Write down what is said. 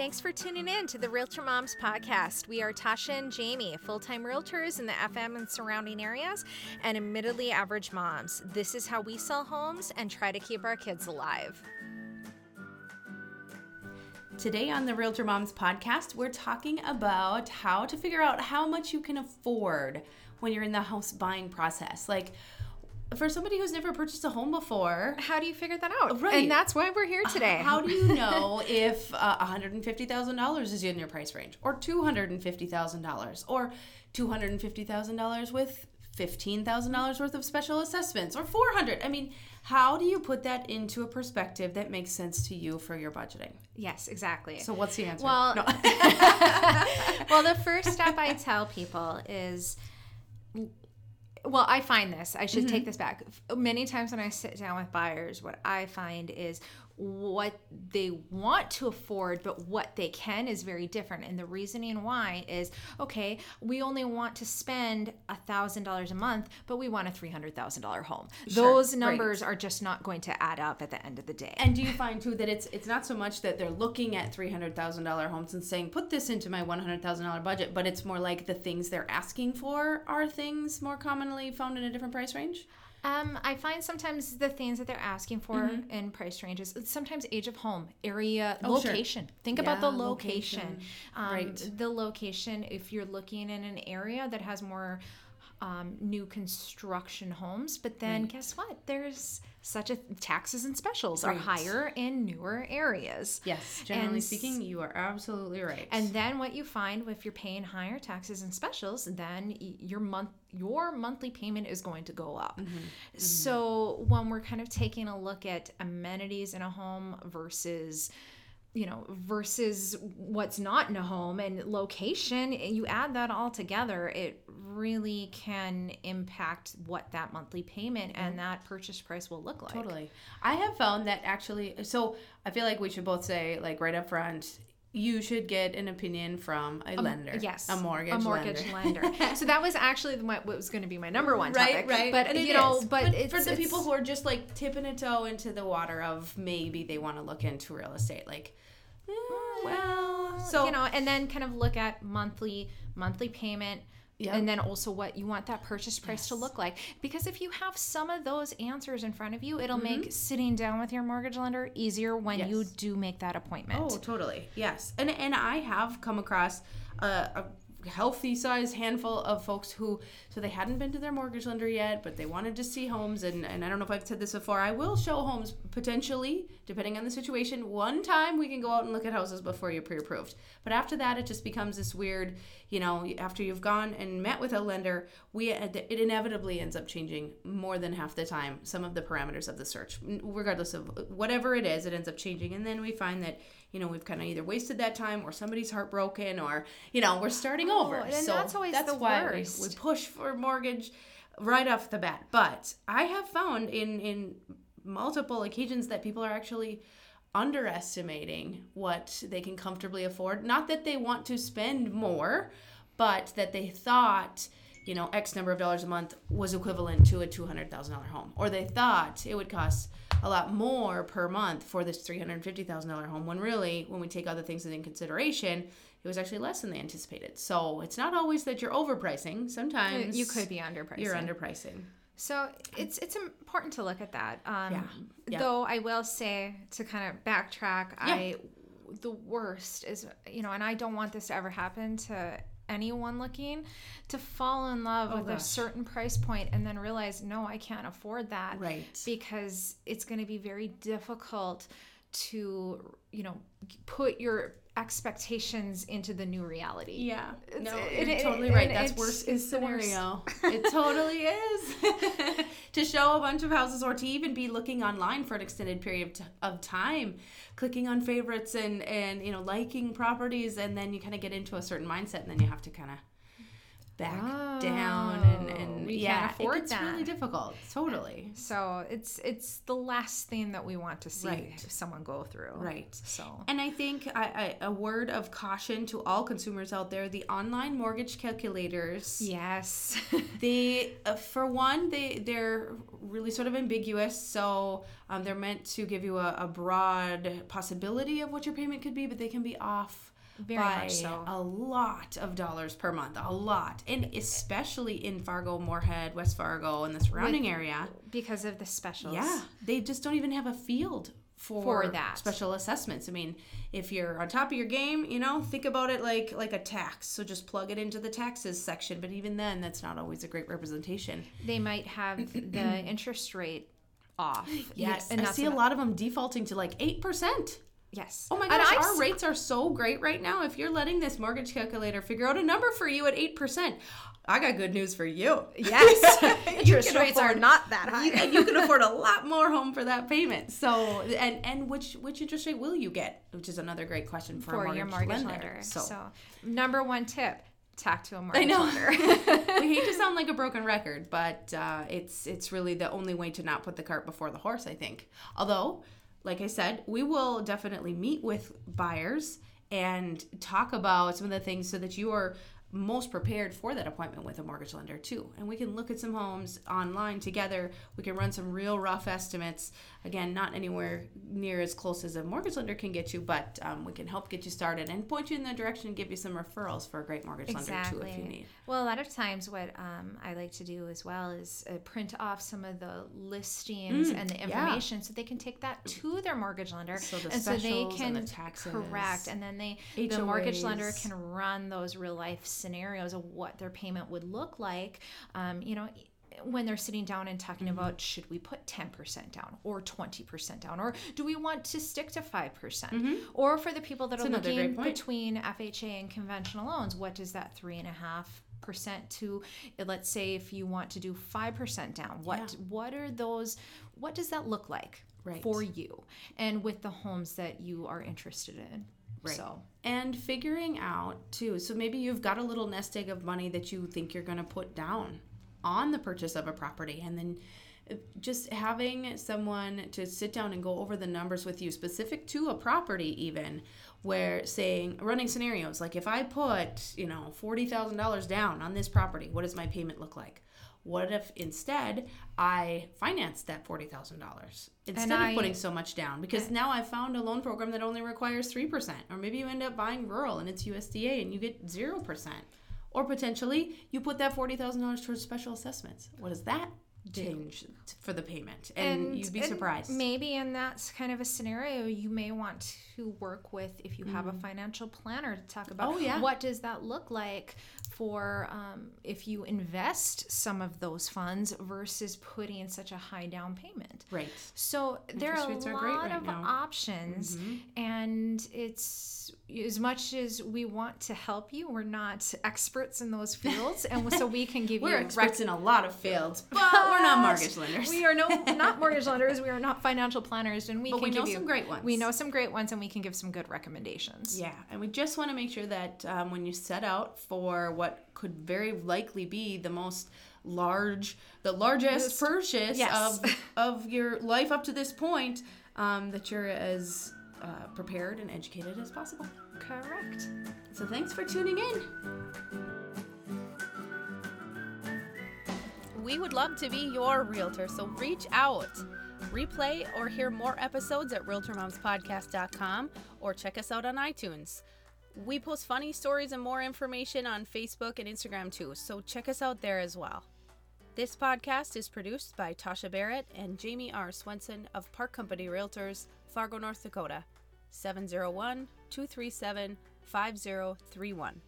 Thanks for tuning in to the Realtor Moms podcast. We are Tasha and Jamie, full time realtors in the FM and surrounding areas, and admittedly average moms. This is how we sell homes and try to keep our kids alive. Today on the Realtor Moms podcast, we're talking about how to figure out how much you can afford when you're in the house buying process. Like, for somebody who's never purchased a home before, How do you figure that out? Right. And that's why we're here today. How do you know if uh, $150,000 is in your price range, or $250,000, or $250,000 with $15,000 worth of special assessments, or 400? I mean, how do you put that into a perspective that makes sense to you for your budgeting? yes, exactly. So, what's the answer? Well, No. well, the first step I tell people is well, I find this, I should Mm-hmm. take this back. Many times when I sit down with buyers, what I find is what they want to afford, but what they can is very different. And the reasoning why is okay, we only want to spend a $1,000 a month, but we want a $300,000 home. Those right. numbers are just not going to add up at the end of the day. And do you find too that it's it's not so much that they're looking at three hundred thousand dollar homes and saying put this into my one hundred thousand dollar budget, but it's more like the things they're asking for are things more commonly found in a different price range. Um, I find sometimes the things that they're asking for in price ranges, sometimes age of home, area, Mm-hmm. Oh, sure. location. Think about the location. location. Um, Right. The location, if you're looking in an area that has more um, new construction homes, but then guess what? There's such a taxes and specials are higher in newer areas. Yes, generally And speaking, you are absolutely right. And then what you find if you're paying higher taxes and specials, then your month your monthly payment is going to go up. So when we're kind of taking a look at amenities in a home versus you know versus what's not in a home and location you add that all together it really can impact what that monthly payment and mm-hmm. that purchase price will look like Totally. I have found that actually, so I feel like we should both say, like, right up front, you should get an opinion from a lender. Yes, A mortgage a mortgage lender. lender. so that was actually what was going to be my number one topic. But And you know, is. but, it's, for the it's- people who are just like tipping a toe into the water of maybe they want to look into real estate, like, eh, well, so you know, and then kind of look at monthly monthly payment. Yep. And then also what you want that purchase price to look like. Because if you have some of those answers in front of you, it'll make sitting down with your mortgage lender easier when you Mm-hmm. Do make that appointment. Oh, totally. Yes. And and I have come across a, a healthy sized handful of folks who so they hadn't been to their mortgage lender yet, but they wanted to see homes and, and I don't know if I've said this before. I will show homes potentially, depending on the situation. One time we can go out and look at houses before you're pre-approved. But after that it just becomes this weird, you know, after you've gone and met with a lender, we uh, it inevitably ends up changing more than half the time some of the parameters of the search. Regardless of uh, whatever it is, it ends up changing and then we find that you know we've kind of either wasted that time or somebody's heartbroken or you know we're starting oh, over. and so that's always that's the why we- worst. we, push for mortgage right off the bat. But i have found in in multiple occasions that people are actually underestimating what they can comfortably afford. Not that they want to spend more but that they thought you know x number of dollars a month was equivalent to a $200000 home. Or they thought it would cost a lot more per month for this $350,000 home when really when we take other things into consideration it was actually less than they anticipated. So it's not always that you're overpricing. Sometimes you could be underpricing. You're underpricing. So it's it's important to look at that. Um, Yeah. Yeah. Though I will say to kind of backtrack, I the worst is you know, and I don't want this to ever happen to anyone looking to fall in love oh, with a Oh, certain price point and then realize no, I can't afford that. Right. Because it's going to be very difficult to you know put your expectations into the new reality. Yeah. No, it- you're it- totally and right. That's worst case it's the worst. scenario. it totally is. to show a bunch of houses or to even be looking online for an extended period of, t- of time, clicking on favorites and and you know liking properties and then you kind of get into a certain mindset and then you have to kind of back Oh, down and, and we yeah, can't afford it gets really difficult. Totally. So it's it's the last thing that we want to see Right. someone go through. Right. So And I think I, I, a word of caution to all consumers out there: the online mortgage calculators. yes. They, uh, for one, they they're really sort of ambiguous. So um, they're meant to give you a, a broad possibility of what your payment could be, but they can be off Very by much so. a lot of dollars per month, a lot, and especially in Fargo, Moorhead, West Fargo, and the surrounding area. because of the specials. Yeah, they just don't even have a field for, For that. special assessments. I mean, if you're on top of your game, you know, think about it like like a tax. So just plug it into the taxes section. But even then, that's not always a great representation. They might have the interest rate off. Yes, and I see a lot of them defaulting to like eight percent. Yes. Oh my gosh, our s- rates are so great right now. If you're letting this mortgage calculator figure out a number for you at eight percent, I got good news for you. Yes. Interest rates are not that high. you, and you can afford a lot more home for that payment. So, and and which which interest rate will you get? Which is another great question for, a for mortgage your mortgage lender. lender. So, So, number one tip: talk to a mortgage I know. lender. we hate to sound like a broken record, but uh, it's it's really the only way to not put the cart before the horse. I think. Although, like I said, we will definitely meet with buyers and talk about some of the things so that you are most prepared for that appointment with a mortgage lender too. And we can look at some homes online together. We can run some real rough estimates. Again, not anywhere near as close as a mortgage lender can get you, but um, we can help get you started and point you in the direction and give you some referrals for a great mortgage lender too if you need. Well, a lot of times, what um, I like to do as well is uh, print off some of the listings and the yeah. information, so they can take that to their mortgage lender, So the and so they can and the taxes. correct, and then they the mortgage lender can run those real life scenarios of what their payment would look like. Um, you know. When they're sitting down and talking Mm-hmm. about should we put 10% down or 20% down or do we want to stick to 5%? percent Or for the people that That's are looking between FHA and conventional loans, what does that three and a half percent to let's say if you want to do five percent down what Yeah. what are those what does that look like Right. for you and with the homes that you are interested in Right. so and figuring out too so maybe you've got a little nest egg of money that you think you're going to put down on the purchase of a property and then uh, just having someone to sit down and go over the numbers with you specific to a property even where saying running scenarios like if i put you know $40000 down on this property what does my payment look like what if instead I financed that forty thousand dollars instead I- of putting so much down? Because now I've found a loan program that only requires three percent, or maybe you end up buying rural and it's USDA and you get zero percent, or potentially you put that forty thousand dollars towards special assessments. What does that change for the payment? And, you'd be and surprised. maybe in that kind of a scenario you may want to work with if you have a financial planner to talk about Mm. Oh, yeah. what does that look like for um, if you invest some of those funds versus putting in such a high down payment right. So there are a rates are great lot right of now. Mm-hmm. options, and it's as much as we want to help you, we're not experts in those fields, and so we can give We're you experts in a lot of fields, but we're not mortgage lenders. We are no not mortgage lenders. We are not financial planners, and we But can we know give you some great ones. We know some great ones, and we can give some good recommendations. Yeah, and we just want to make sure that um, when you set out for what could very likely be the most large, the largest purchase yes. of of your life up to this point, um, that you're as uh, prepared and educated as possible. Correct. So thanks for tuning in. We would love to be your realtor, so reach out. Replay or hear more episodes at RealtorMomsPodcast.com or check us out on iTunes. We post funny stories and more information on Facebook and Instagram too, so check us out there as well. This podcast is produced by Tasha Barrett and Jamie R. Swenson of Park Company Realtors, Fargo, North Dakota. 701 237 5031.